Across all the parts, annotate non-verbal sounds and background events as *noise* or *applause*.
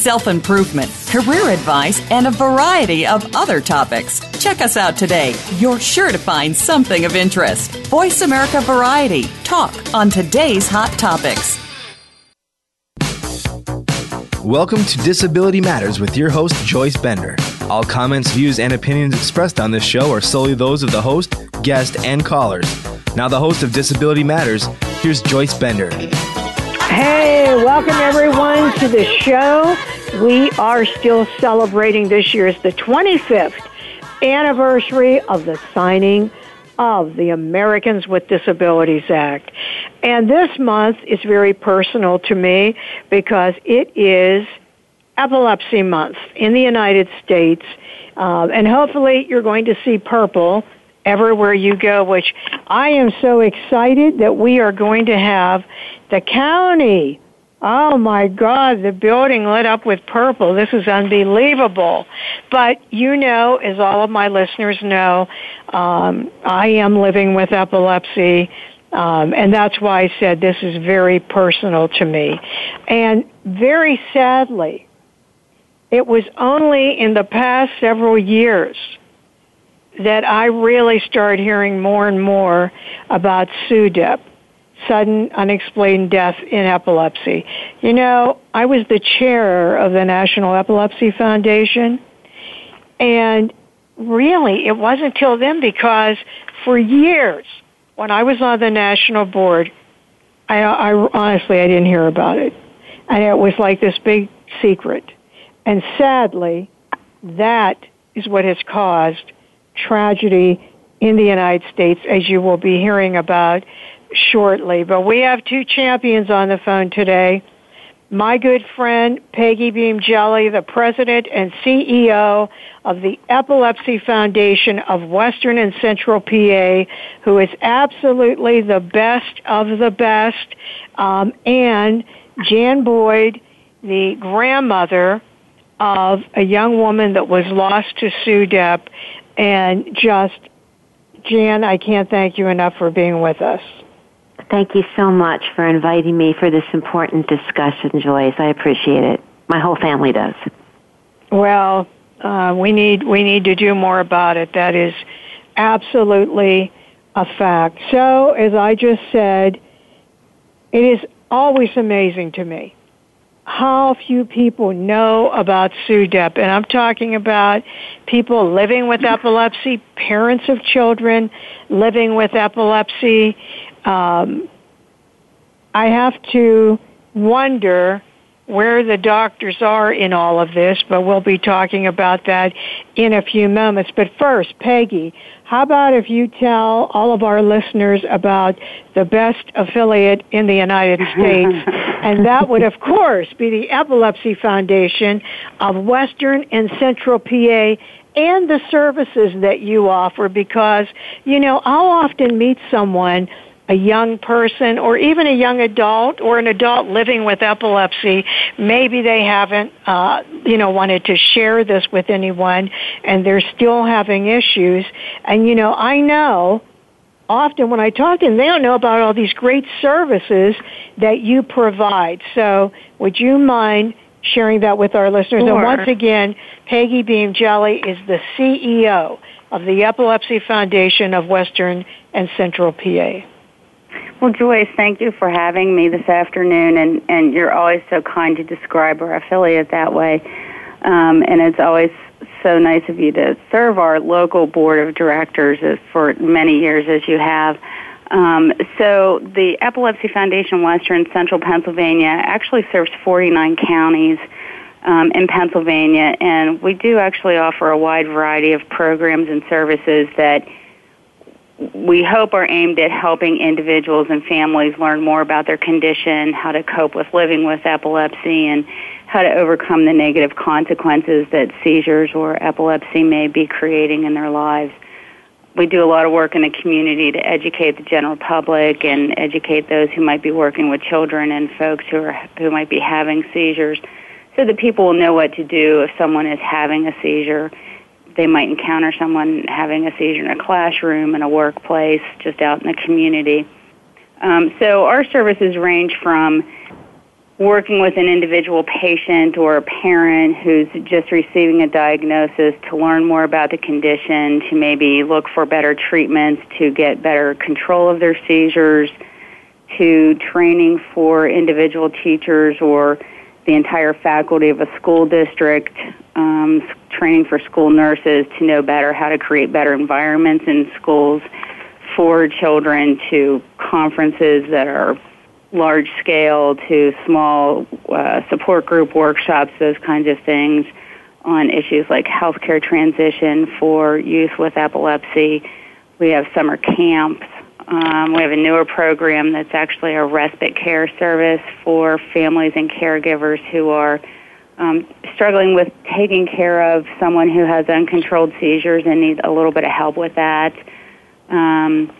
self improvement, career advice, and a variety of other topics. Check us out today. You're sure to find something of interest. Voice America Variety. Talk on today's hot topics. Welcome to Disability Matters with your host, Joyce Bender. All comments, views, and opinions expressed on this show are solely those of the host, guest, and callers. Now, the host of Disability Matters, here's Joyce Bender. Hey, welcome everyone to the show. We are still celebrating this year's the 25th anniversary of the signing of the Americans with Disabilities Act. And this month is very personal to me because it is Epilepsy Month in the United States. Uh, and hopefully you're going to see purple everywhere you go, which I am so excited that we are going to have the county. Oh my God, the building lit up with purple. This is unbelievable. But you know, as all of my listeners know, um, I am living with epilepsy. Um, and that's why I said this is very personal to me. And very sadly, it was only in the past several years that I really started hearing more and more about SUDEP, sudden unexplained death in epilepsy. You know, I was the chair of the National Epilepsy Foundation, and really it wasn't until then because for years, when I was on the national board, I, I honestly I didn't hear about it, and it was like this big secret. And sadly, that is what has caused tragedy in the United States, as you will be hearing about shortly. But we have two champions on the phone today. My good friend Peggy Beem-Jelly, the president and CEO of the Epilepsy Foundation of Western and Central PA, who is absolutely the best of the best, um, and Jan Boyd, the grandmother of a young woman that was lost to SUDEP and just, Jan, I can't thank you enough for being with us. Thank you so much for inviting me for this important discussion, Joyce. I appreciate it. My whole family does. Well, uh, we need we need to do more about it. That is absolutely a fact. So, as I just said, it is always amazing to me how few people know about SUDEP. And I'm talking about people living with epilepsy, parents of children living with epilepsy. Um, I have to wonder where the doctors are in all of this, but we'll be talking about that in a few moments. But first, Peggy, how about if you tell all of our listeners about the best affiliate in the United States? *laughs* and that would, of course, be the Epilepsy Foundation of Western and Central PA and the services that you offer because, you know, I'll often meet someone a young person or even a young adult or an adult living with epilepsy, maybe they haven't, uh, you know, wanted to share this with anyone and they're still having issues. And, you know, I know often when I talk to them, they don't know about all these great services that you provide. So would you mind sharing that with our listeners? Sure. And once again, Peggy Beem-Jelly is the CEO of the Epilepsy Foundation of Western and Central PA. Well, Joyce, thank you for having me this afternoon, and, and you're always so kind to describe our affiliate that way. Um, and it's always so nice of you to serve our local board of directors for many years as you have. Um, so the Epilepsy Foundation Western Central Pennsylvania actually serves 49 counties um, in Pennsylvania, and we do actually offer a wide variety of programs and services that we hope are aimed at helping individuals and families learn more about their condition, how to cope with living with epilepsy, and how to overcome the negative consequences that seizures or epilepsy may be creating in their lives. we do a lot of work in the community to educate the general public and educate those who might be working with children and folks who are who might be having seizures, so that people will know what to do if someone is having a seizure. They might encounter someone having a seizure in a classroom, in a workplace, just out in the community. Um, so our services range from working with an individual patient or a parent who's just receiving a diagnosis to learn more about the condition, to maybe look for better treatments, to get better control of their seizures, to training for individual teachers or the entire faculty of a school district, um, training for school nurses to know better how to create better environments in schools for children, to conferences that are large scale to small uh, support group workshops, those kinds of things on issues like healthcare transition for youth with epilepsy. We have summer camps. Um, we have a newer program that's actually a respite care service for families and caregivers who are um, struggling with taking care of someone who has uncontrolled seizures and need a little bit of help with that. Um,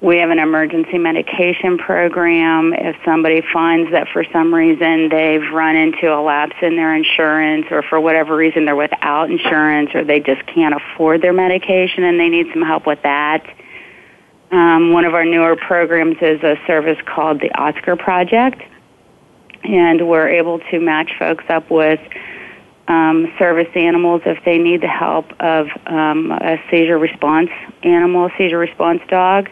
we have an emergency medication program. If somebody finds that for some reason they've run into a lapse in their insurance or for whatever reason they're without insurance or they just can't afford their medication and they need some help with that. Um, one of our newer programs is a service called the Oscar Project, and we're able to match folks up with um, service animals if they need the help of um, a seizure response animal, seizure response dog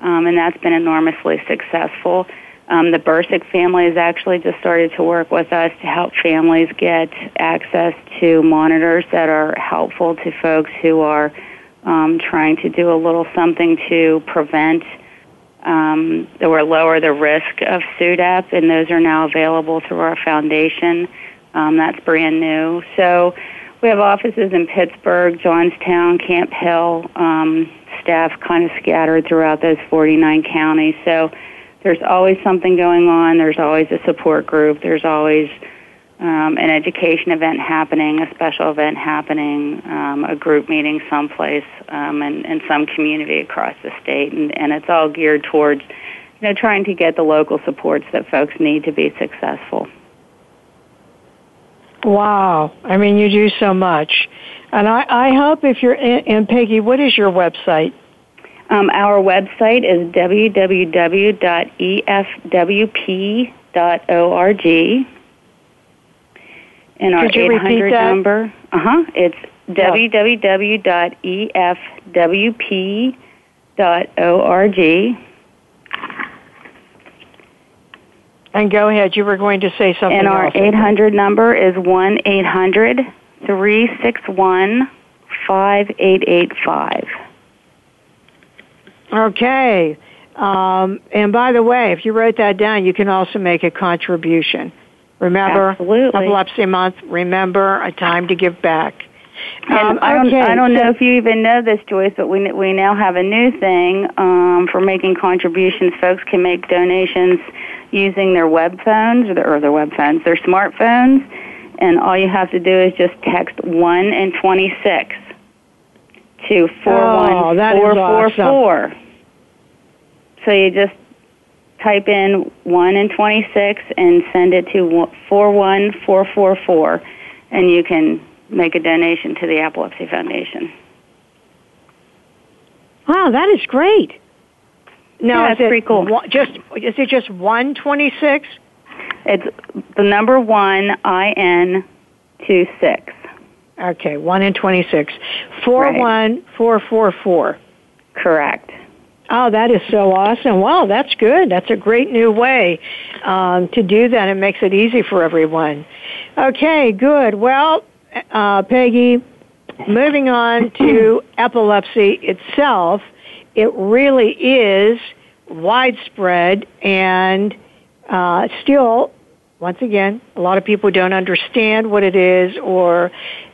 um, and that's been enormously successful. Um, the Bursick family has actually just started to work with us to help families get access to monitors that are helpful to folks who are um, trying to do a little something to prevent um, or lower the risk of SUDEP, and those are now available through our foundation. Um, that's brand new. So we have offices in Pittsburgh, Johnstown, Camp Hill, um, staff kind of scattered throughout those 49 counties. So there's always something going on. There's always a support group. There's always um, an education event happening, a special event happening, um, a group meeting someplace um, in, in some community across the state, and, and it's all geared towards, you know, trying to get the local supports that folks need to be successful. Wow! I mean, you do so much. And I, I hope if you're, and Peggy, what is your website? Um, our website is www.efwp.org. And our 800 number, uh huh, it's yeah. www.efwp.org. And go ahead, you were going to say something. And our 800 number is 1 800 361 5885. Okay. Um, and by the way, if you wrote that down, you can also make a contribution. Remember, Absolutely. Epilepsy Month. Remember, a time to give back. Um, I don't, I don't know if you even know this, Joyce, but we we now have a new thing um, for making contributions. Folks can make donations using their web phones or their, or their web phones, their smartphones, and all you have to do is just text 1 and 26 to 41444. Oh, so you just type in 1 and 26 and send it to 41444 and you can make a donation to the Epilepsy Foundation. Wow, that is great. No, yeah, that's pretty cool. One, just is it just 126? It's the number one I N two six. Okay, one in twenty six. Four one four four four. Correct. Oh, that is so awesome! Wow, that's good. That's a great new way um, to do that. It makes it easy for everyone. Okay, good. Well, uh, Peggy, moving on to *clears throat* epilepsy itself, it really is widespread and uh, still once again, a lot of people don't understand what it is or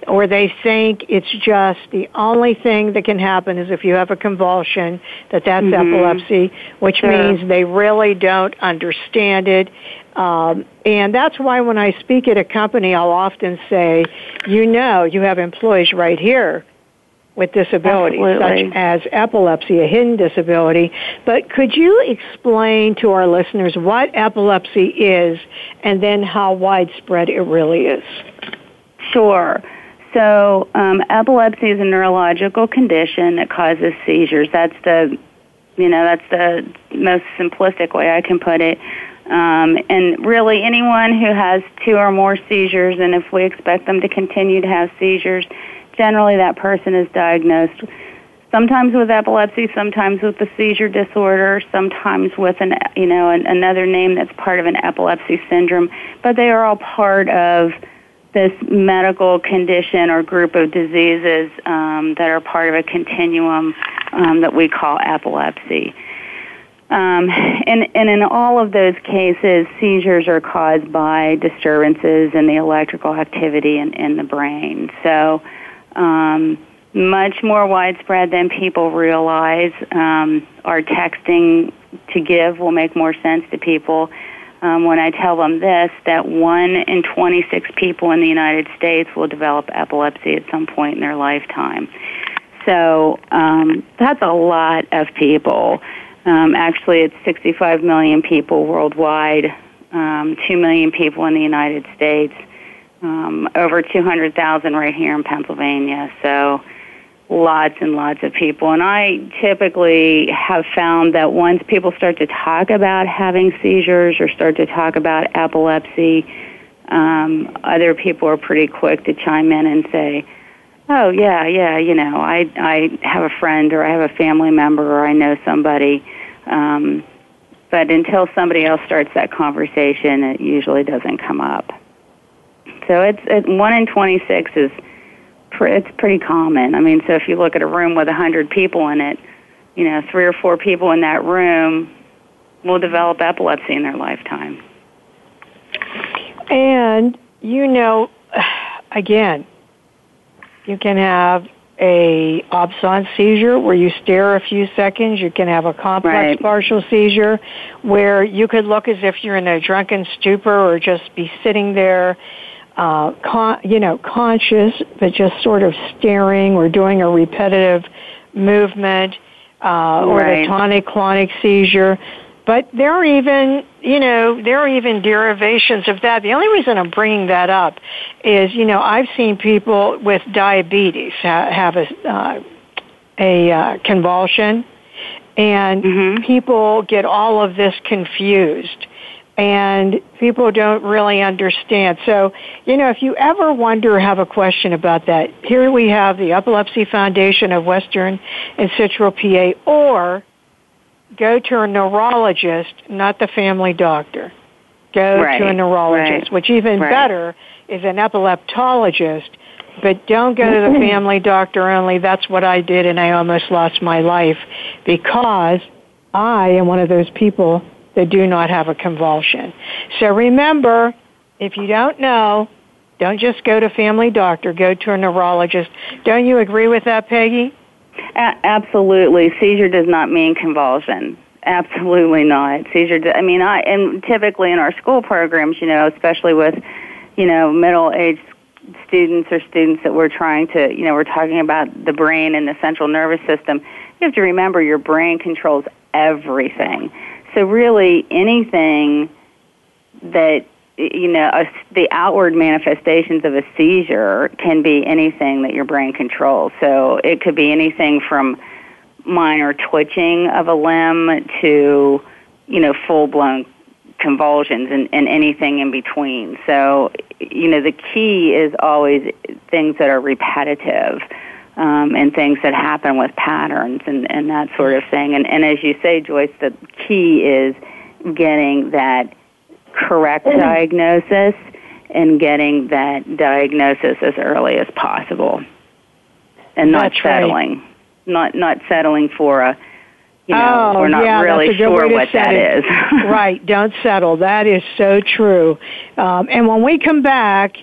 or they think it's just the only thing that can happen is if you have a convulsion that that's mm-hmm. epilepsy, which sure. means they really don't understand it. Um, and that's why when I speak at a company, I'll often say, you know, you have employees right here with disabilities, Absolutely. such as epilepsy, a hidden disability. But could you explain to our listeners what epilepsy is and then how widespread it really is? Sure. So, um, epilepsy is a neurological condition that causes seizures. That's the, you know, that's the most simplistic way I can put it. Um, and really, anyone who has two or more seizures, and if we expect them to continue to have seizures, generally that person is diagnosed sometimes with epilepsy, sometimes with a seizure disorder, sometimes with an you know an, another name that's part of an epilepsy syndrome. But they are all part of this medical condition or group of diseases um, that are part of a continuum um, that we call epilepsy. Um, and, and in all of those cases, seizures are caused by disturbances in the electrical activity in, in the brain. So, um, much more widespread than people realize. Um, our texting to give will make more sense to people um, when I tell them this that one in 26 people in the United States will develop epilepsy at some point in their lifetime. So um, that's a lot of people. Um, actually, it's 65 million people worldwide, um, 2 million people in the United States, um, over 200,000 right here in Pennsylvania. So lots and lots of people. And I typically have found that once people start to talk about having seizures or start to talk about epilepsy, um, other people are pretty quick to chime in and say, "Oh yeah, yeah, you know, I I have a friend or I have a family member or I know somebody." Um, but until somebody else starts that conversation, it usually doesn't come up. So it's it, one in twenty six is it's pretty common. I mean, so if you look at a room with a hundred people in it, you know, three or four people in that room will develop epilepsy in their lifetime. And you know, *sighs* again, you can have a absence seizure where you stare a few seconds. You can have a complex Right. partial seizure where you could look as if you're in a drunken stupor or just be sitting there, uh, con- you know, conscious but just sort of staring or doing a repetitive movement, uh, or Right. the tonic-clonic seizure. But there are even, you know, there are even derivations of that. The only reason I'm bringing that up is, you know, I've seen people with diabetes ha- have a uh, a uh, convulsion, and Mhm. people get all of this confused, and people don't really understand. So, you know, if you ever wonder, have a question about that, here we have the Epilepsy Foundation of Western and Central PA, or go to a neurologist, not the family doctor. Go Right, to a neurologist, right, which even right. better is an epileptologist. But don't go to the *clears throat* family doctor only. That's what I did, and I almost lost my life because I am one of those people that do not have a convulsion. So remember, if you don't know, don't just go to family doctor. Go to a neurologist. Don't you agree with that, Peggy? A- absolutely, seizure does not mean convulsion. Absolutely not. Seizure. do- I mean, I and typically in our school programs, you know, especially with, you know, middle-aged students or students that we're trying to, you know, we're talking about the brain and the central nervous system. You have to remember your brain controls everything. So really, anything that you know, a, the outward manifestations of a seizure can be anything that your brain controls. So it could be anything from minor twitching of a limb to, you know, full blown convulsions and, and anything in between. So, you know, the key is always things that are repetitive. Um, and things that happen with patterns and, and that sort of thing. And, and as you say, Joyce, the key is getting that correct diagnosis and getting that diagnosis as early as possible and not That's right. settling not not settling for a you know oh, we're not yeah, really sure what that it. is *laughs* right, don't settle. That is so true. Um, and when we come back,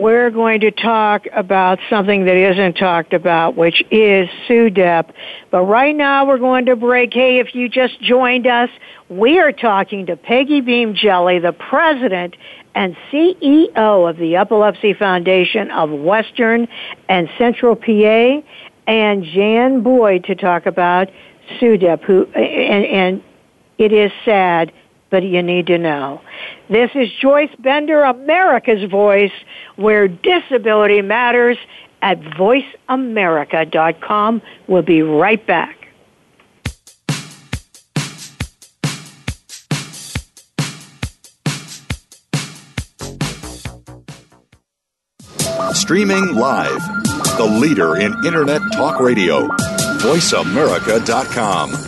we're going to talk about something that isn't talked about, which is SUDEP. But right now we're going to break. Hey, if you just joined us, we are talking to Peggy Beem-Jelly, the president and CEO of the Epilepsy Foundation of Western and Central PA. and Jan Boyd to talk about SUDEP, who, and, and it is sad, but you need to know. This is Joyce Bender, America's Voice, where disability matters at voiceamerica.com. We'll be right back. Streaming live. The leader in Internet talk radio. VoiceAmerica.com.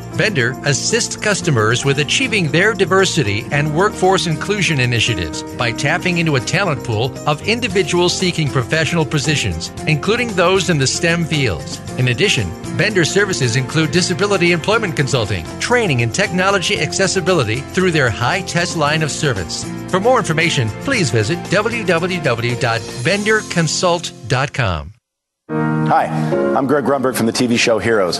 Bender assists customers with achieving their diversity and workforce inclusion initiatives by tapping into a talent pool of individuals seeking professional positions, including those in the STEM fields. In addition, Bender services include disability employment consulting, training and technology accessibility through their high test line of service. For more information, please visit www.benderconsult.com. Hi, I'm Greg Grunberg from the TV show Heroes.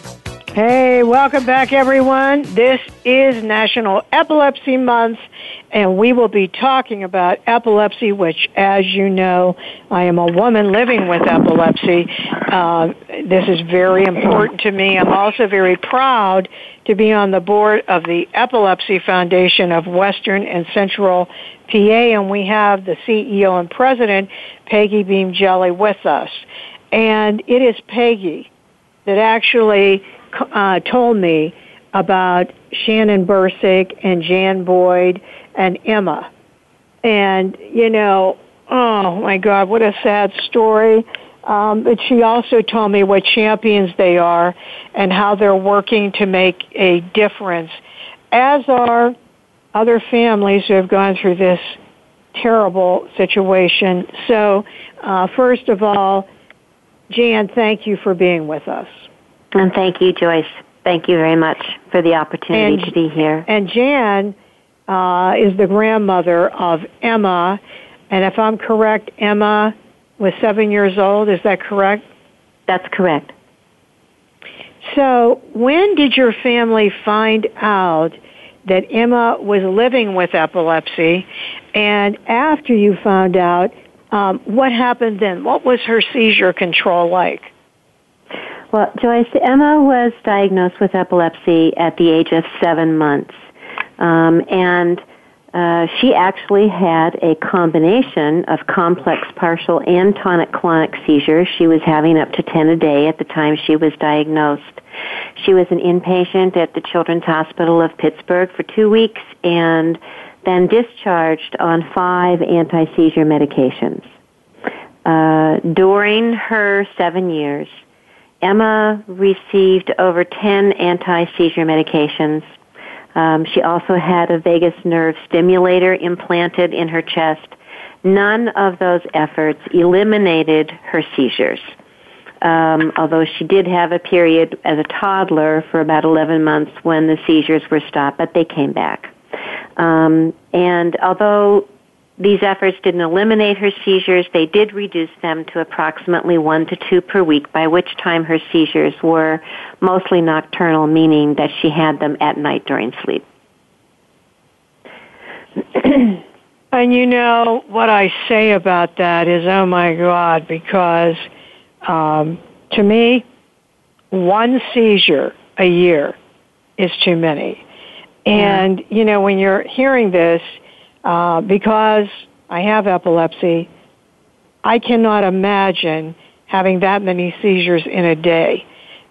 Hey, welcome back, everyone. This is National Epilepsy Month, and we will be talking about epilepsy, which, as you know, I am a woman living with epilepsy. Uh, this is very important to me. I'm also very proud to be on the board of the Epilepsy Foundation of Western and Central PA, and we have the CEO and president, Peggy Beem-Jelly, with us. And it is Peggy that actually uh, told me about Shannon Bursick and Jan Boyd and Emma. And, you know, oh my God, what a sad story. Um, but she also told me what champions they are and how they're working to make a difference, as are other families who have gone through this terrible situation. So, uh, first of all, Jan, thank you for being with us. And thank you, Joyce. Thank you very much for the opportunity and, to be here. And Jan uh, is the grandmother of Emma, and if I'm correct, Emma was seven years old. Is that correct? That's correct. So, when did your family find out that Emma was living with epilepsy? And after you found out, um, what happened then? What was her seizure control like? Well, Joyce, Emma was diagnosed with epilepsy at the age of seven months. Um, and uh, she actually had a combination of complex partial and tonic clonic seizures. She was having up to 10 a day at the time she was diagnosed. She was an inpatient at the Children's Hospital of Pittsburgh for two weeks and then discharged on five anti-seizure medications. Uh, during her seven years, Emma received over 10 anti-seizure medications. Um, she also had a vagus nerve stimulator implanted in her chest. None of those efforts eliminated her seizures. Um, although she did have a period as a toddler for about 11 months when the seizures were stopped, but they came back. Um, and although these efforts didn't eliminate her seizures. They did reduce them to approximately one to two per week, by which time her seizures were mostly nocturnal, meaning that she had them at night during sleep. *clears throat* and you know, what I say about that is, oh my God, because um, to me, one seizure a year is too many. And, yeah. you know, when you're hearing this, uh, because I have epilepsy. I cannot imagine having that many seizures in a day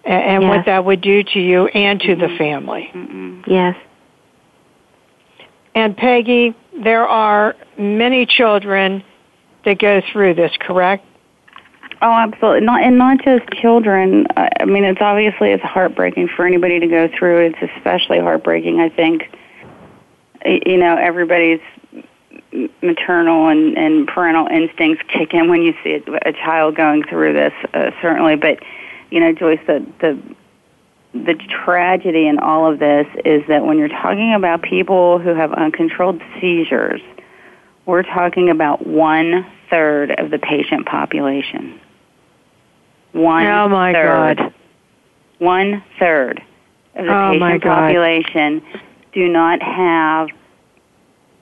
and, and Yes. what that would do to you and to the family. Yes. And Peggy, there are many children that go through this, correct? Oh, absolutely. Not and not just children. I mean, it's obviously it's heartbreaking for anybody to go through. It's especially heartbreaking. I think. You know, everybody's maternal and, and parental instincts kick in when you see a, a child going through this. Uh, certainly, but you know, Joyce, the the the tragedy in all of this is that when you're talking about people who have uncontrolled seizures, we're talking about one third of the patient population. One Oh, my third. God. One third of the Oh, patient population do not have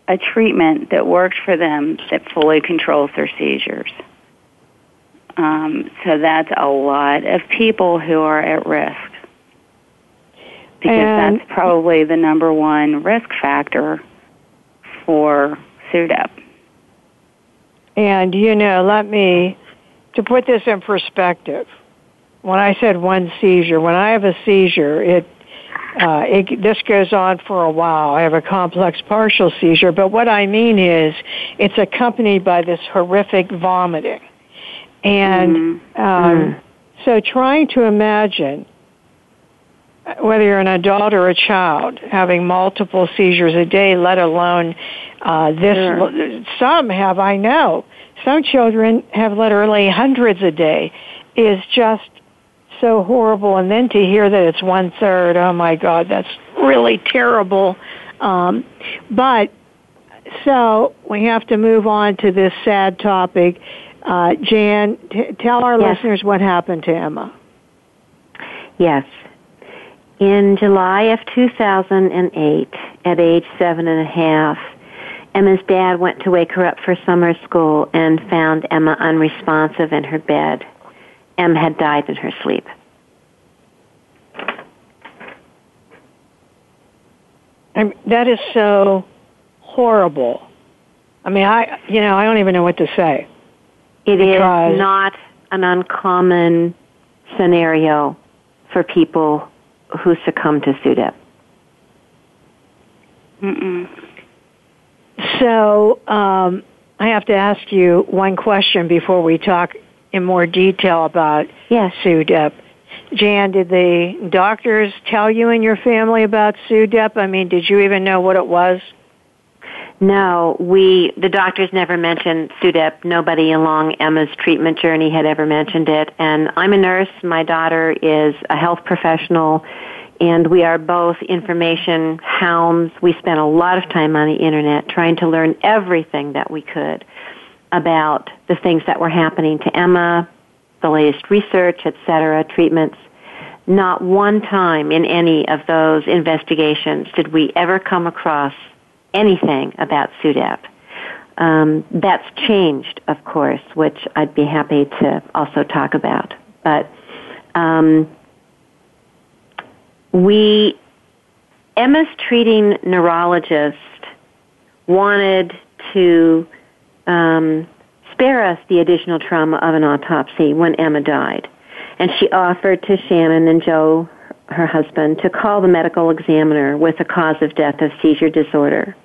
a treatment that works for them that fully controls their seizures. Um, so that's a lot of people who are at risk because And- that's probably the number one risk factor for SUDEP. And you know, let me to put this in perspective. When I said one seizure, when I have a seizure, it uh, it, this goes on for a while. I have a complex partial seizure, but what I mean is it's accompanied by this horrific vomiting. And um, so trying to imagine uh, whether you're an adult or a child having multiple seizures a day, let alone uh, this. Some have, I know. Some children have literally hundreds a day. Is just so horrible. And then to hear that it's one third, oh my God, that's really terrible. Um, but so we have to move on to this sad topic. Uh, Jan, t- tell our Yes. listeners what happened to Emma. Yes. In July of 2008, at age seven and a half, Emma's dad went to wake her up for summer school and found Emma unresponsive in her bed. Emma had died in her sleep. I that is so horrible. I mean, I you know I don't even know what to say. It is not an uncommon scenario for people who succumb to SUDEP. Mm-mm. So um, I have to ask you one question before we talk in more detail about Yes. SUDEP. Jan, did the doctors tell you and your family about SUDEP? I mean, did you even know what it was? No, we the doctors never mentioned SUDEP. Nobody along Emma's treatment journey had ever mentioned it. And I'm a nurse. My daughter is a health professional, and we are both information hounds. We spent a lot of time on the internet trying to learn everything that we could about the things that were happening to Emma, the latest research, etc., treatments. Not one time in any of those investigations did we ever come across anything about SUDEP. Um, that's changed, of course, which I'd be happy to also talk about. But um, we, Emma's treating neurologist wanted to um, spare us the additional trauma of an autopsy when Emma died. And she offered to Shannon and Joe, her husband, to call the medical examiner with a cause of death of seizure disorder.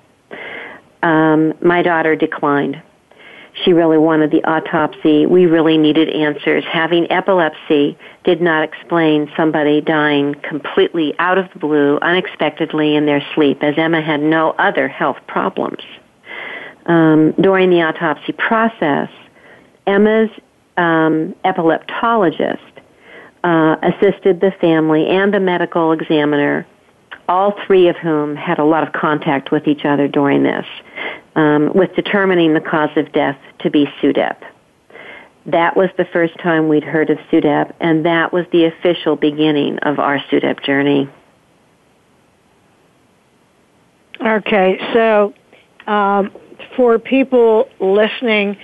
Um, my daughter declined. She really wanted the autopsy. We really needed answers. Having epilepsy did not explain somebody dying completely out of the blue, unexpectedly in their sleep, as Emma had no other health problems. Um, during the autopsy process, Emma's um, epileptologist uh, assisted the family and the medical examiner, all three of whom had a lot of contact with each other during this, um, with determining the cause of death to be SUDEP. That was the first time we'd heard of SUDEP, and that was the official beginning of our SUDEP journey. Okay, so um, for people listening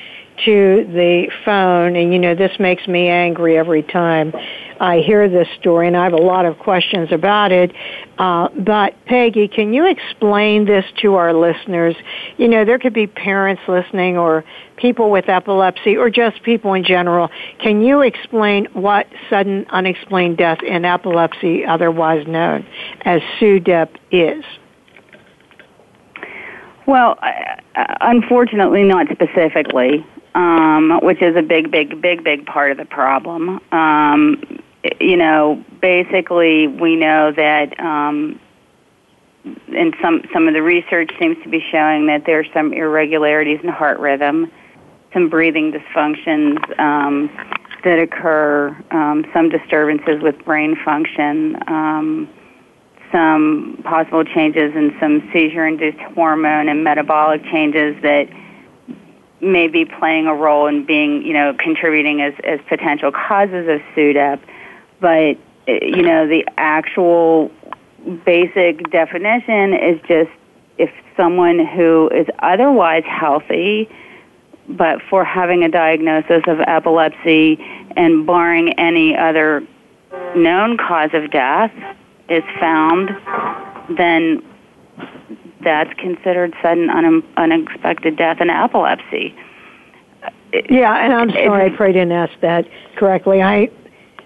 to the phone, and you know, this makes me angry every time I hear this story, and I have a lot of questions about it. Uh, but Peggy, can you explain this to our listeners? You know, there could be parents listening or people with epilepsy or just people in general. Can you explain what sudden unexplained death in epilepsy, otherwise known as SUDEP, is? Well, unfortunately, not specifically, um, which is a big, big, big, big part of the problem. Um, you know, basically, we know that, um, and some some of the research seems to be showing that there's some irregularities in heart rhythm, some breathing dysfunctions um, that occur, um, some disturbances with brain function, um, some possible changes in some seizure-induced hormone and metabolic changes that may be playing a role in being, you know, contributing as, as potential causes of SUDEP but you know the actual basic definition is just if someone who is otherwise healthy but for having a diagnosis of epilepsy and barring any other known cause of death is found then that's considered sudden un- unexpected death in epilepsy. Yeah, and I'm sorry, I probably didn't ask that correctly. I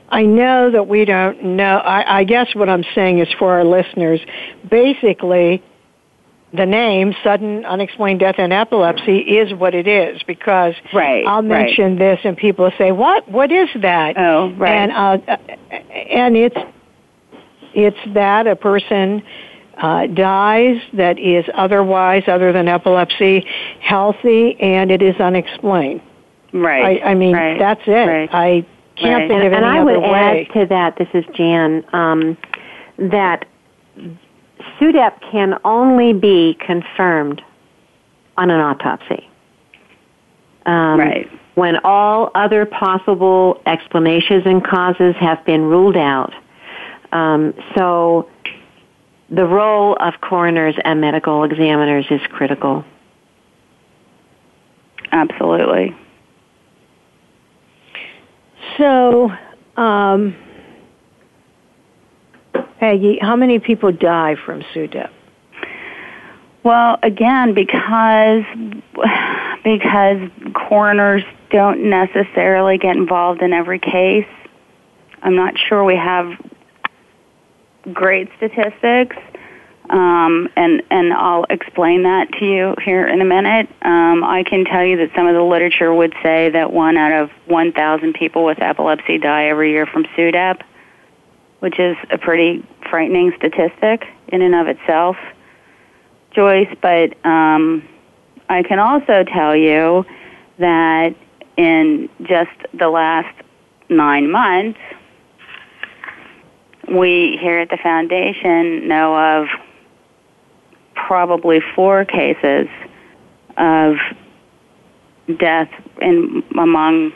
I know that we don't know. I, I guess what I'm saying is for our listeners, basically, the name sudden unexplained death in epilepsy is what it is because right, I'll mention right. this and people say what what is that oh right and uh, and it's it's that a person uh, dies that is otherwise other than epilepsy healthy and it is unexplained right I, I mean right, that's it right. I can't right. think of and any I other would add to that, this is Jan, um, that SUDEP can only be confirmed on an autopsy. Um, right. When all other possible explanations and causes have been ruled out. Um, so the role of coroners and medical examiners is critical. Absolutely. So, um, Peggy, how many people die from SUDEP? Well, again, because because coroners don't necessarily get involved in every case. I'm not sure we have great statistics, um, and and I'll explain that to you here in a minute. Um, I can tell you that some of the literature would say that one out of 1,000 people with epilepsy die every year from SUDEP, which is a pretty frightening statistic in and of itself, Joyce. But um, I can also tell you that in just the last nine months, we here at the foundation know of probably four cases of death in among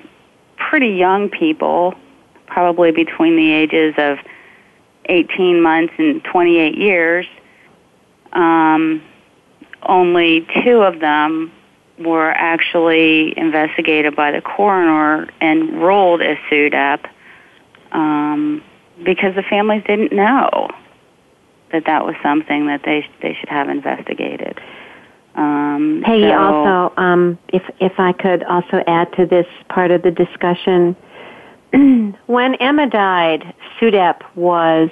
pretty young people, probably between the ages of 18 months and 28 years. Um, only two of them were actually investigated by the coroner and ruled as SUDEP um, because the families didn't know that that was something that they they should have investigated. Um, Peggy, so, also, um, if if I could also add to this part of the discussion, *clears throat* when Emma died, SUDEP was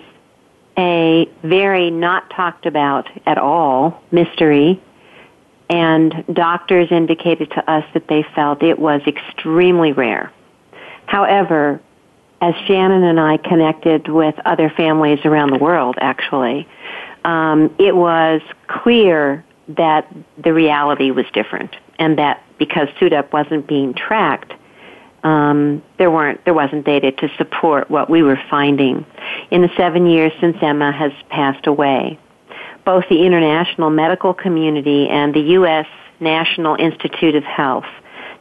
a very not talked about at all mystery, and doctors indicated to us that they felt it was extremely rare. However, as Shannon and I connected with other families around the world, actually, um, it was clear that the reality was different, and that because SUDEP wasn't being tracked, um, there weren't there wasn't data to support what we were finding in the seven years since Emma has passed away. Both the international medical community and the U.S. National Institute of Health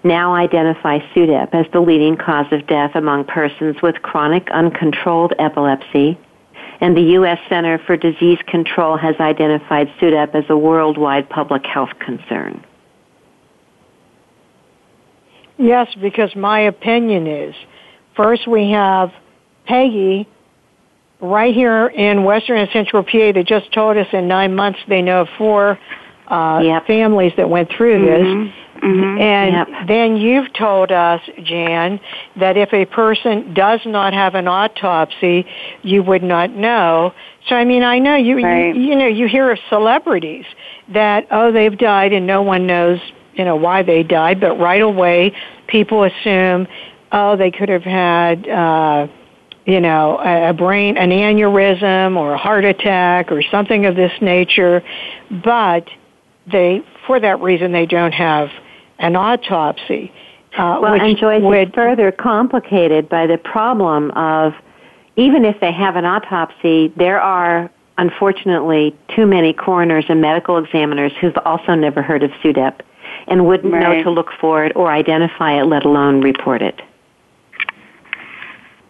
now identify SUDEP as the leading cause of death among persons with chronic uncontrolled epilepsy, and the U.S. Center for Disease Control has identified SUDEP as a worldwide public health concern. Yes, because my opinion is first we have Peggy right here in Western and Central PA that just told us in nine months they know of four uh, Yep. families that went through this. Mhm. And Yep. then you've told us, Jan, that if a person does not have an autopsy, you would not know. So I mean, I know you, Right. you, you know, you hear of celebrities that oh they've died and no one knows you know why they died, but right away people assume oh they could have had. Uh, you know, a a brain, an aneurysm or a heart attack or something of this nature, but they, for that reason, they don't have an autopsy. Uh, Well, which and Joyce, would, it's further complicated by the problem of even if they have an autopsy, there are unfortunately too many coroners and medical examiners who've also never heard of SUDEP and wouldn't know to look for it or identify it, let alone report it.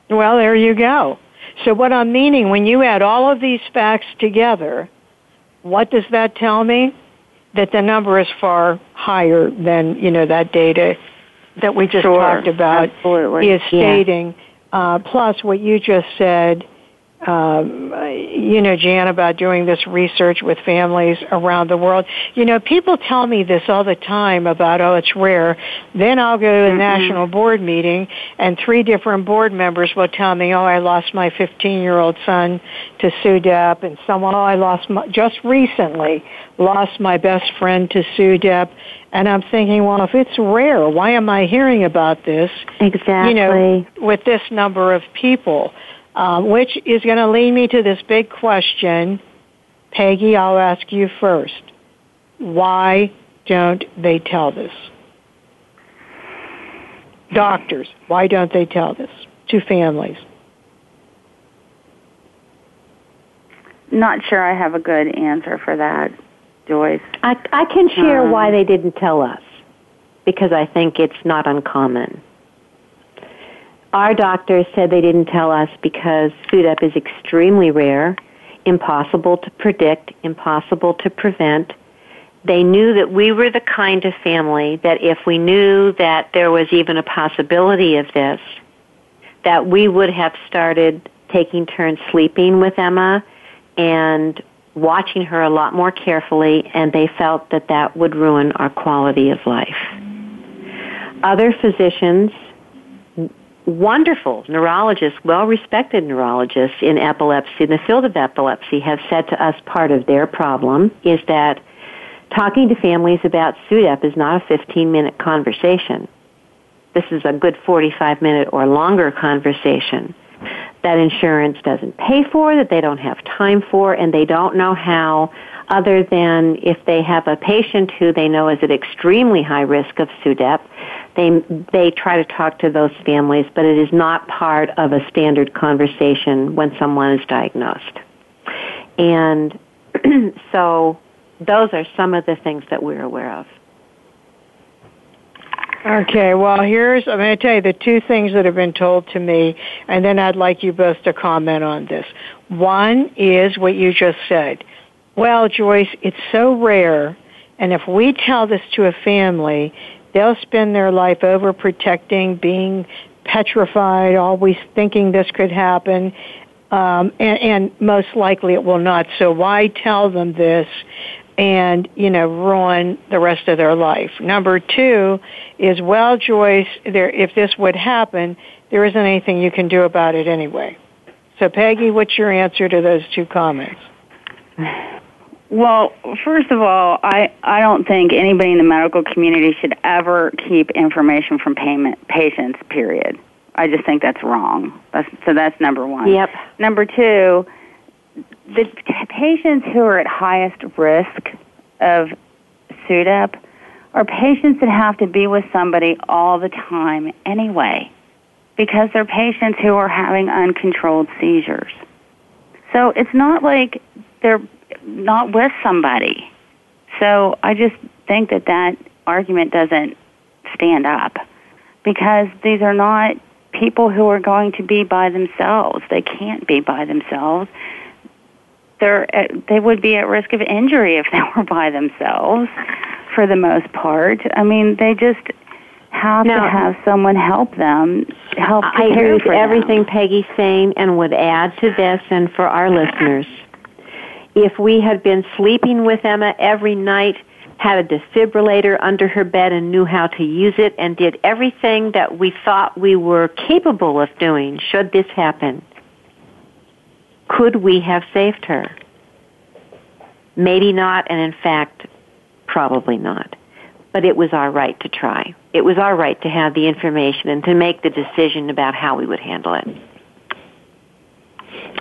well, there you go. So what I'm meaning, when you add all of these facts together, what does that tell me? That the number is far higher than, you know, that data that we just Sure, talked about absolutely. is stating. Uh, plus, what you just said, um, you know, Jan, about doing this research with families around the world. You know, people tell me this all the time about, oh, it's rare. Then I'll go to a national board meeting, and three different board members will tell me, oh, I lost my 15-year-old son to SUDEP, and someone, oh, I lost my, just recently lost my best friend to SUDEP. And I'm thinking, well, if it's rare, why am I hearing about this? Exactly. you know, with this number of people, um, which is going to lead me to this big question. Peggy, I'll ask you first. Why don't they tell this? Doctors, why don't they tell this to families? Not sure I have a good answer for that, Joyce. I, I can share Um, why they didn't tell us because I think it's not uncommon. Our doctors said they didn't tell us because SUDEP is extremely rare, impossible to predict, impossible to prevent. They knew that we were the kind of family that if we knew that there was even a possibility of this, that we would have started taking turns sleeping with Emma and watching her a lot more carefully, and they felt that that would ruin our quality of life. Other physicians, wonderful neurologists, well respected neurologists in epilepsy, in the field of epilepsy, have said to us part of their problem is that talking to families about SUDEP is not a 15 minute conversation. This is a good 45 minute or longer conversation that insurance doesn't pay for, that they don't have time for, and they don't know how, other than if they have a patient who they know is at extremely high risk of SUDEP, they, they try to talk to those families, but it is not part of a standard conversation when someone is diagnosed. And *clears throat* so those are some of the things that we're aware of. Okay, well, here's, I'm going to tell you the two things that have been told to me, and then I'd like you both to comment on this. One is what you just said. Well, Joyce, it's so rare, and if we tell this to a family, they'll spend their life overprotecting, being petrified, always thinking this could happen, um, and, and most likely it will not. So why tell them this and, you know, ruin the rest of their life? Number two is, well, Joyce, there, if this would happen, there isn't anything you can do about it anyway. So, Peggy, what's your answer to those two comments? *sighs* *laughs* Well, first of all, I, I don't think anybody in the medical community should ever keep information from payment patients. Period. I just think that's wrong. That's, so that's number one. Yep. Number two, the patients who are at highest risk of SUDEP are patients that have to be with somebody all the time anyway, because they're patients who are having uncontrolled seizures. So it's not like they're not with somebody. So I just think that that argument doesn't stand up because these are not people who are going to be by themselves. They can't be by themselves. They're at, they would be at risk of injury if they *laughs* were by themselves for the most part. I mean, they just have Now- to have someone help them, help I agree with for them. everything Peggy's saying and would add to this and for our listeners. If we had been sleeping with Emma every night, had a defibrillator under her bed and knew how to use it and did everything that we thought we were capable of doing should this happen, could we have saved her? Maybe not, and in fact, probably not. But it was our right to try. It was our right to have the information and to make the decision about how we would handle it.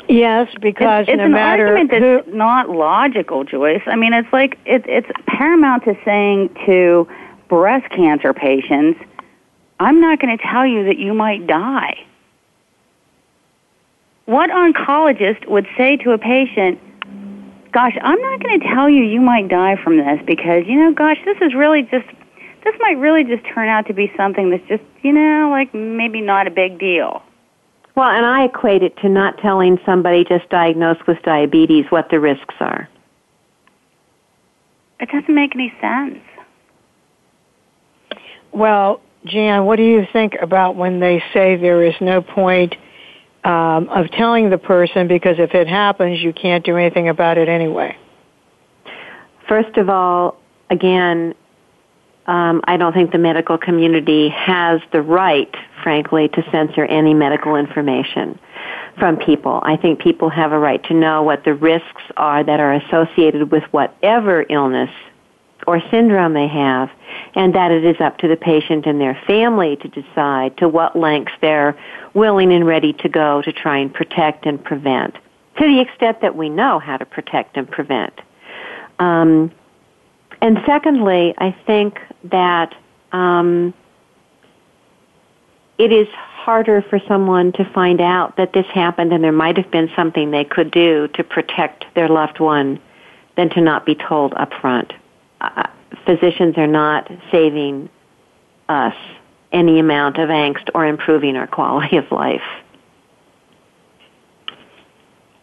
Yes, because it's, it's no an matter argument who, that's not logical, Joyce. I mean, it's like it, it's paramount to saying to breast cancer patients, "I'm not going to tell you that you might die." What oncologist would say to a patient, "Gosh, I'm not going to tell you you might die from this because you know, gosh, this is really just this might really just turn out to be something that's just you know, like maybe not a big deal." Well, and I equate it to not telling somebody just diagnosed with diabetes what the risks are. It doesn't make any sense. well, Jan, what do you think about when they say there is no point um, of telling the person because if it happens, you can't do anything about it anyway? First of all, again, um, I don't think the medical community has the right, frankly, to censor any medical information from people. I think people have a right to know what the risks are that are associated with whatever illness or syndrome they have, and that it is up to the patient and their family to decide to what lengths they're willing and ready to go to try and protect and prevent, to the extent that we know how to protect and prevent. Um, and secondly, I think that um, it is harder for someone to find out that this happened and there might have been something they could do to protect their loved one than to not be told up front. Uh, physicians are not saving us any amount of angst or improving our quality of life.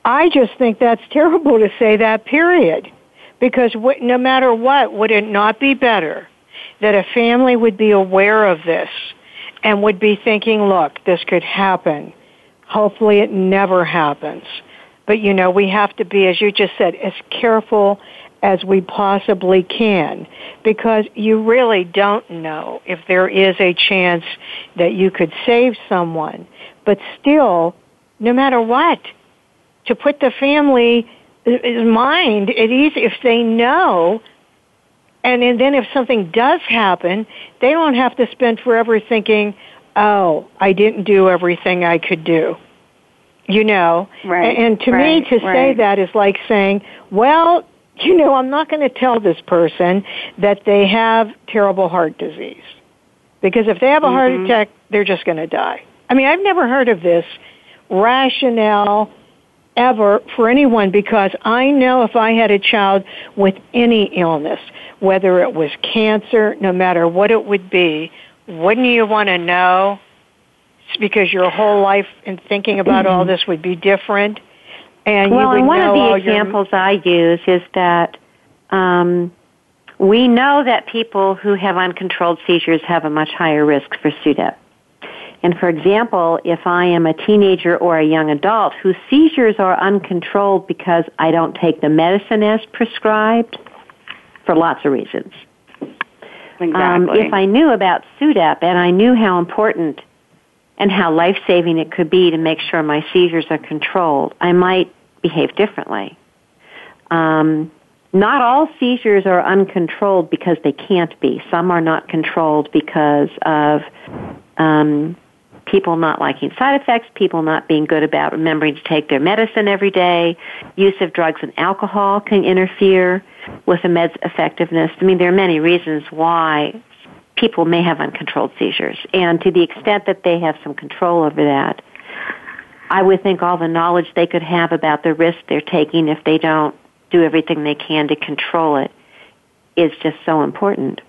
I just think that's terrible to say that, period. Because no matter what, would it not be better that a family would be aware of this and would be thinking, look, this could happen. Hopefully it never happens. But you know, we have to be, as you just said, as careful as we possibly can because you really don't know if there is a chance that you could save someone. But still, no matter what, to put the family uh, mind at ease if they know and, and then if something does happen, they don't have to spend forever thinking, oh, I didn't do everything I could do. You know? Right, And to right, me, to say that is like saying, well, you know, I'm not going to tell this person that they have terrible heart disease. Because if they have a heart Mhm. attack, they're just going to die. I mean, I've never heard of this rationale ever for anyone because I know if I had a child with any illness, whether it was cancer, no matter what it would be, wouldn't you want to know? It's because your whole life in thinking about all this would be different. And well, you would and one of the all your- examples I use is that um, we know that people who have uncontrolled seizures have a much higher risk for SUDEP. And for example, if I am a teenager or a young adult whose seizures are uncontrolled because I don't take the medicine as prescribed, for lots of reasons. Exactly. Um, if I knew about SUDEP and I knew how important and how life saving it could be to make sure my seizures are controlled, I might behave differently. Um, not all seizures are uncontrolled because they can't be. Some are not controlled because of um, people not liking side effects, people not being good about remembering to take their medicine every day. Use of drugs and alcohol can interfere with a med's effectiveness. I mean, there are many reasons why people may have uncontrolled seizures. And to the extent that they have some control over that, I would think all the knowledge they could have about the risk they're taking if they don't do everything they can to control it is just so important.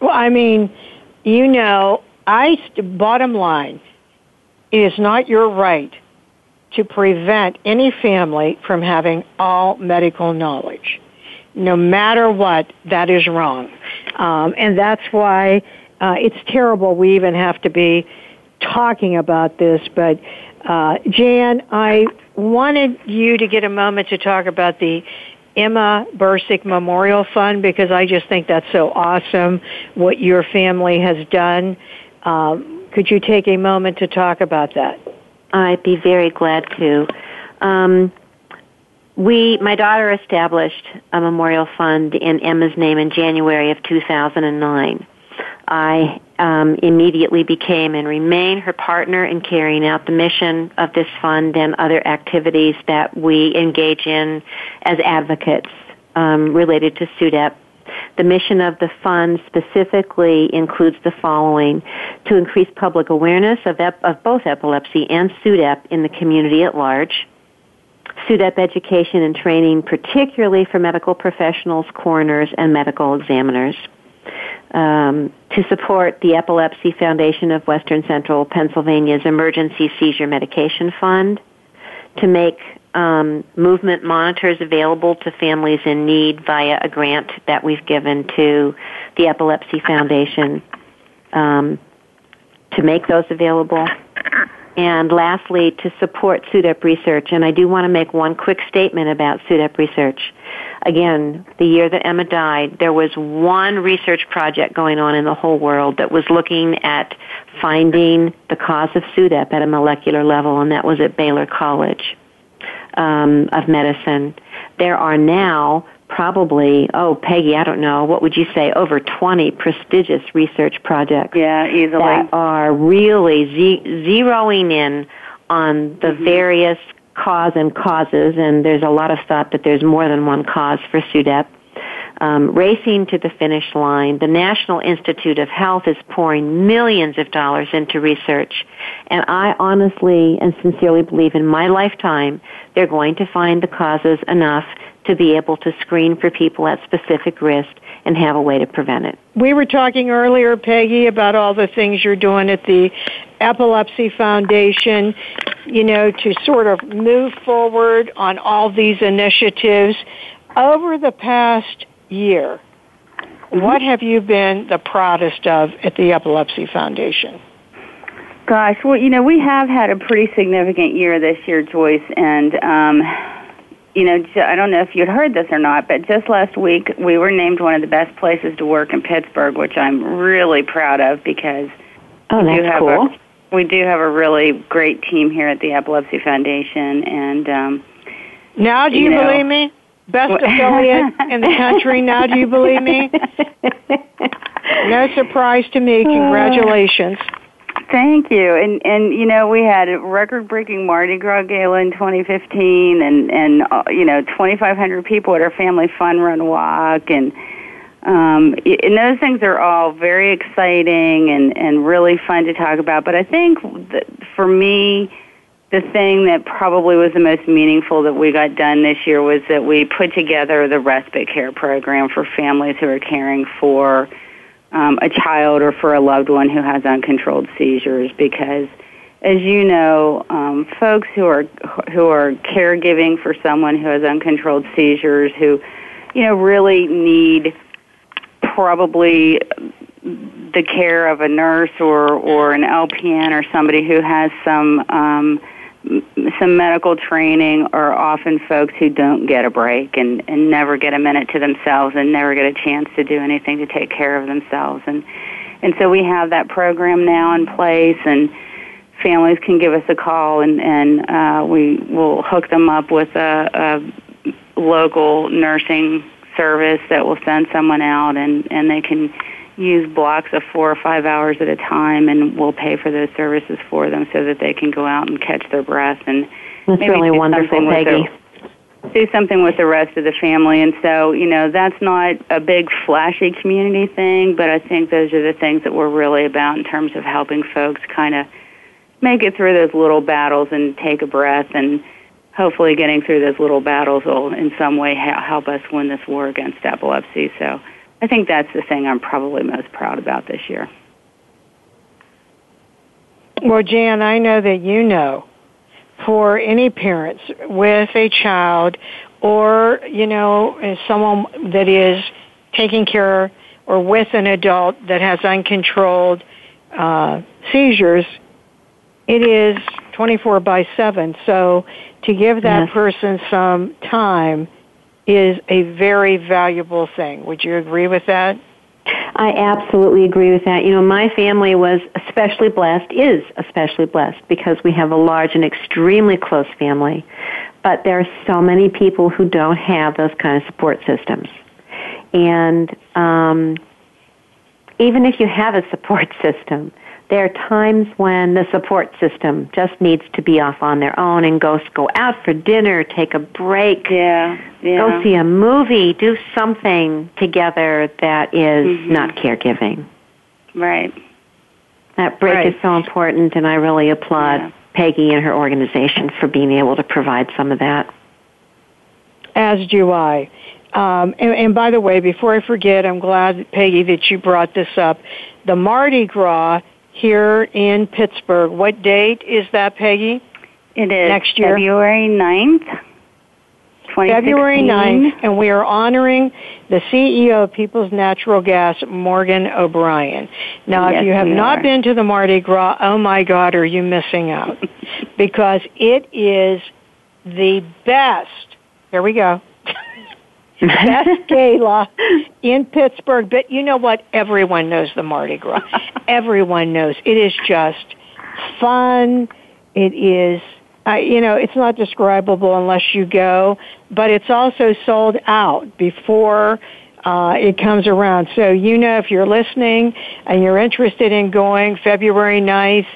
Well, I mean, you know, I bottom line, it is not your right to prevent any family from having all medical knowledge. No matter what, that is wrong. Um, and that's why uh, it's terrible we even have to be talking about this. But uh, Jan, I wanted you to get a moment to talk about the Emma Bursick Memorial Fund because I just think that's so awesome what your family has done. Um, could you take a moment to talk about that? I'd be very glad to. Um, we, my daughter established a memorial fund in Emma's name in January of 2009. I um, immediately became and remain her partner in carrying out the mission of this fund and other activities that we engage in as advocates um, related to SUDEP. The mission of the fund specifically includes the following to increase public awareness of, ep- of both epilepsy and SUDEP in the community at large, SUDEP education and training, particularly for medical professionals, coroners, and medical examiners um, to support the Epilepsy Foundation of Western Central Pennsylvania's Emergency Seizure Medication Fund, to make um, movement monitors available to families in need via a grant that we've given to the Epilepsy Foundation um, to make those available. And lastly, to support SUDEP research. And I do want to make one quick statement about SUDEP research again, the year that Emma died, there was one research project going on in the whole world that was looking at finding the cause of SUDEP at a molecular level, and that was at Baylor College um, of Medicine. There are now probably, oh, Peggy, I don't know, what would you say, over 20 prestigious research projects. Yeah, easily. That are really ze- zeroing in on the mm-hmm. various cause and causes, and there's a lot of thought that there's more than one cause for SUDEP. Um, racing to the finish line. The National Institute of Health is pouring millions of dollars into research, and I honestly and sincerely believe in my lifetime they're going to find the causes enough to be able to screen for people at specific risk and have a way to prevent it. We were talking earlier, Peggy, about all the things you're doing at the Epilepsy Foundation, you know, to sort of move forward on all these initiatives. Over the past year, mm-hmm. what have you been the proudest of at the Epilepsy Foundation? Gosh, well, you know, we have had a pretty significant year this year, Joyce, and um, you know, I don't know if you'd heard this or not, but just last week we were named one of the best places to work in Pittsburgh, which I'm really proud of because oh, we, do have cool. a, we do have a really great team here at the Epilepsy Foundation, and um, now do you, you know, believe me? Best affiliate in the country. Now do you believe me? *laughs* No surprise to me. Congratulations. Thank you. And and you know we had a record-breaking Mardi Gras gala in 2015, and and uh, you know 2,500 people at our family fun run walk, and um, and those things are all very exciting and and really fun to talk about. But I think for me, the thing that probably was the most meaningful that we got done this year was that we put together the respite care program for families who are caring for um, a child or for a loved one who has uncontrolled seizures because as you know, um, folks who are who are caregiving for someone who has uncontrolled seizures, who you know really need probably the care of a nurse or or an LPN or somebody who has some um, some medical training are often folks who don't get a break and, and never get a minute to themselves and never get a chance to do anything to take care of themselves. And, and so we have that program now in place and families can give us a call and, and uh, we will hook them up with a, a local nursing service that will send someone out and, and they can use blocks of four or five hours at a time, and we'll pay for those services for them so that they can go out and catch their breath and that's maybe really wonderful, Peggy. do something with the rest of the family. And so, you know, that's not a big flashy community thing, but I think those are the things that we're really about in terms of helping folks kind of make it through those little battles and take a breath and hopefully getting through those little battles will in some way help us win this war against epilepsy. So I think that's the thing I'm probably most proud about this year. Well, Jan, I know that you know for any parents with a child or, you know, someone that is taking care or with an adult that has uncontrolled uh, seizures, it is 24 by 7. So to give that yes. person some time is a very valuable thing. Would you agree with that? I absolutely agree with that. You know, my family was especially blessed, is especially blessed because we have a large and extremely close family. But there are so many people who don't have those kind of support systems. And um, even if you have a support *laughs* system, there are times when the support system just needs to be off on their own and go go out for dinner, take a break, yeah, yeah. go see a movie, do something together that is mm-hmm. not caregiving. Right. That break right. is so important, and I really applaud yeah. Peggy and her organization for being able to provide some of that. As do I. Um, and, and by the way, before I forget, I'm glad, Peggy, that you brought this up. The Mardi Gras here in Pittsburgh. What date is that, Peggy? It is next year, February 9th. February 9th, and we are honoring the CEO of People's Natural Gas, Morgan O'Brien. Now, yes, if you have not are. been to the Mardi Gras, oh my God, are you missing out? *laughs* because it is the best. Here we go. Best *laughs* gala in Pittsburgh. But you know what? Everyone knows the Mardi Gras. *laughs* Everyone knows. It is just fun. It is, uh, you know, it's not describable unless you go, but it's also sold out before uh, it comes around. So, you know, if you're listening and you're interested in going February 9th,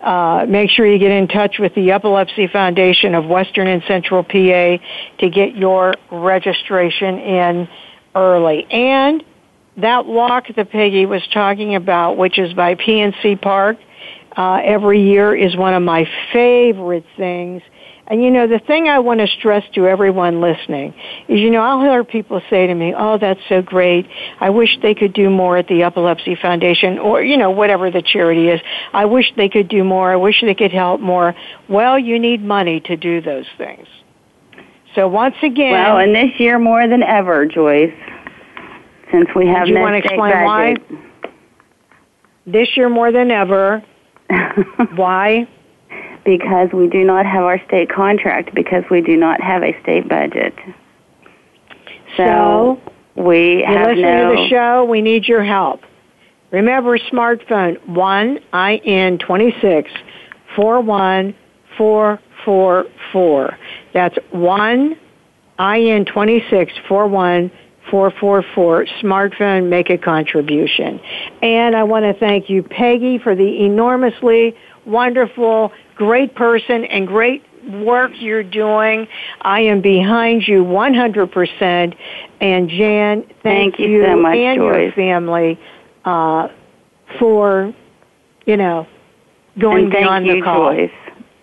uh, make sure you get in touch with the Epilepsy Foundation of Western and Central PA to get your registration in early. And that walk that Peggy was talking about, which is by PNC Park, uh, every year is one of my favorite things and you know, the thing I want to stress to everyone listening is, you know, I'll hear people say to me, oh, that's so great. I wish they could do more at the Epilepsy Foundation or, you know, whatever the charity is. I wish they could do more. I wish they could help more. Well, you need money to do those things. So once again. Well, and this year more than ever, Joyce, since we have do you want to explain budget. why? This year more than ever. *laughs* why? Because we do not have our state contract because we do not have a state budget. So, so we have listening no. to the show. We need your help. Remember, smartphone one IN twenty six four one four four four. That's one IN twenty six four one. 444 smartphone make a contribution. And I want to thank you, Peggy, for the enormously wonderful great person and great work you're doing. I am behind you 100%. And Jan, thank, thank you, you so much, and Joyce. your family uh, for, you know, going and thank beyond you, the call. Joyce.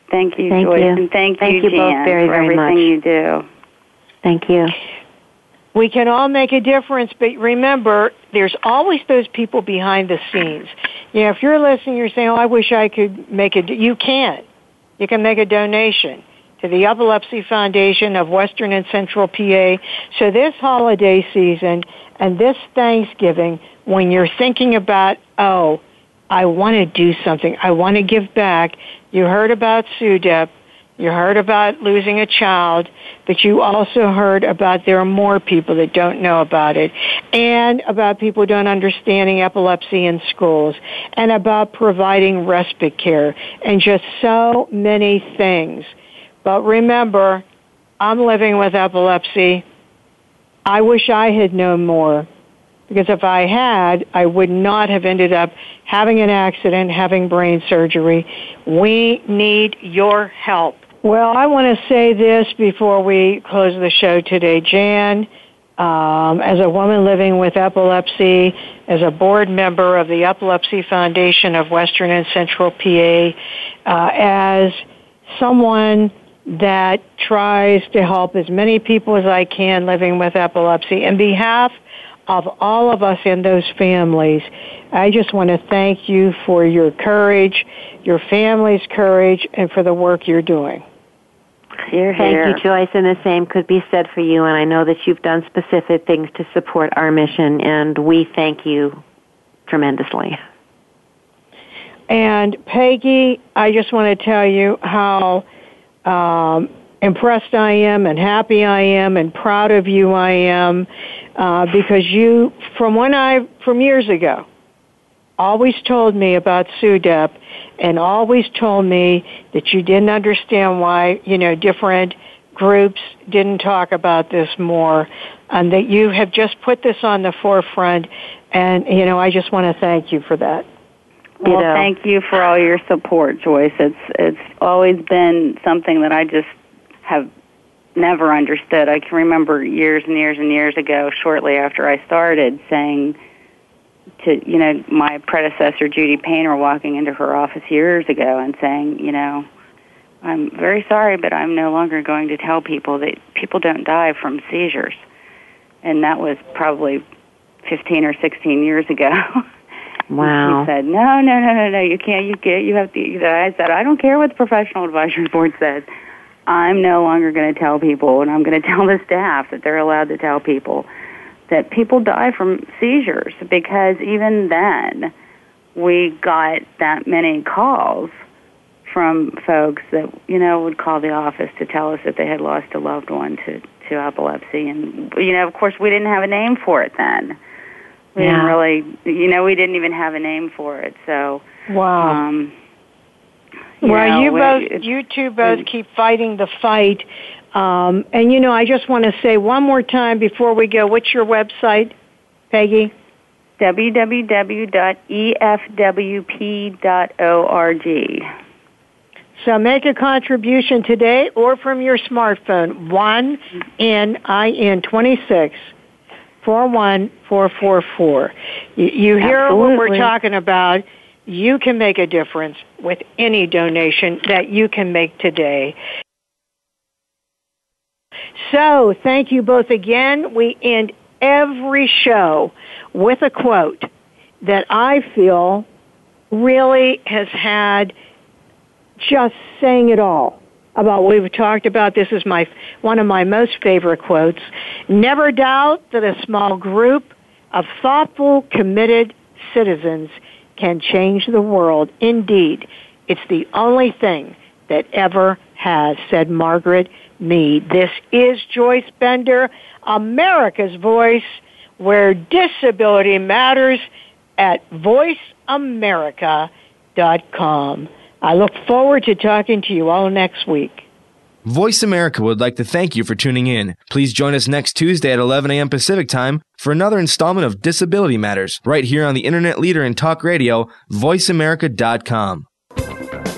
Thank you, thank Joyce. You. And thank, thank you, you Jan, both very, for very everything much. you do. Thank you. We can all make a difference, but remember, there's always those people behind the scenes. You know, if you're listening, you're saying, "Oh, I wish I could make a." You can. You can make a donation to the Epilepsy Foundation of Western and Central PA. So this holiday season and this Thanksgiving, when you're thinking about, oh, I want to do something, I want to give back. You heard about SUDEP you heard about losing a child, but you also heard about there are more people that don't know about it, and about people don't understanding epilepsy in schools, and about providing respite care, and just so many things. But remember, I'm living with epilepsy. I wish I had known more. Because if I had, I would not have ended up having an accident, having brain surgery. We need your help. Well, I want to say this before we close the show today. Jan, um, as a woman living with epilepsy, as a board member of the Epilepsy Foundation of Western and Central PA, uh, as someone that tries to help as many people as I can living with epilepsy, in behalf of all of us in those families, I just want to thank you for your courage, your family's courage, and for the work you're doing. Here, Thank you, Joyce, and the same could be said for you. And I know that you've done specific things to support our mission, and we thank you tremendously. And Peggy, I just want to tell you how um, impressed I am and happy I am and proud of you I am uh, because you, from when I, from years ago, always told me about SUDEP and always told me that you didn't understand why, you know, different groups didn't talk about this more and that you have just put this on the forefront and, you know, I just want to thank you for that. Well, thank you for all your support, Joyce. It's it's always been something that I just have never understood. I can remember years and years and years ago, shortly after I started, saying to you know my predecessor Judy Painter walking into her office years ago and saying, you know, I'm very sorry, but I'm no longer going to tell people that people don't die from seizures, and that was probably 15 or 16 years ago. *laughs* Wow. He said, "No, no, no, no, no. You can't. You get. You have to." I said, "I don't care what the professional advisory *laughs* board says. I'm no longer going to tell people, and I'm going to tell the staff that they're allowed to tell people that people die from seizures because even then, we got that many calls from folks that you know would call the office to tell us that they had lost a loved one to to epilepsy, and you know, of course, we didn't have a name for it then." we Yeah. didn't really you know we didn't even have a name for it so Wow. um you well, know, you both, you two both keep fighting the fight. Um, and you know, I just want to say one more time before we go. What's your website, Peggy? www.efwp.org So make a contribution today or from your smartphone. One N I N twenty six four one four four four. You, you hear what we're talking about. You can make a difference with any donation that you can make today. So, thank you both again. We end every show with a quote that I feel really has had just saying it all about what we've talked about. This is my one of my most favorite quotes. Never doubt that a small group of thoughtful, committed citizens can change the world. Indeed, it's the only thing that ever has, said Margaret Mead. This is Joyce Bender, America's Voice, where disability matters at voiceamerica.com. I look forward to talking to you all next week. Voice America would like to thank you for tuning in. Please join us next Tuesday at 11 a.m. Pacific Time for another installment of Disability Matters, right here on the internet leader in talk radio, voiceamerica.com.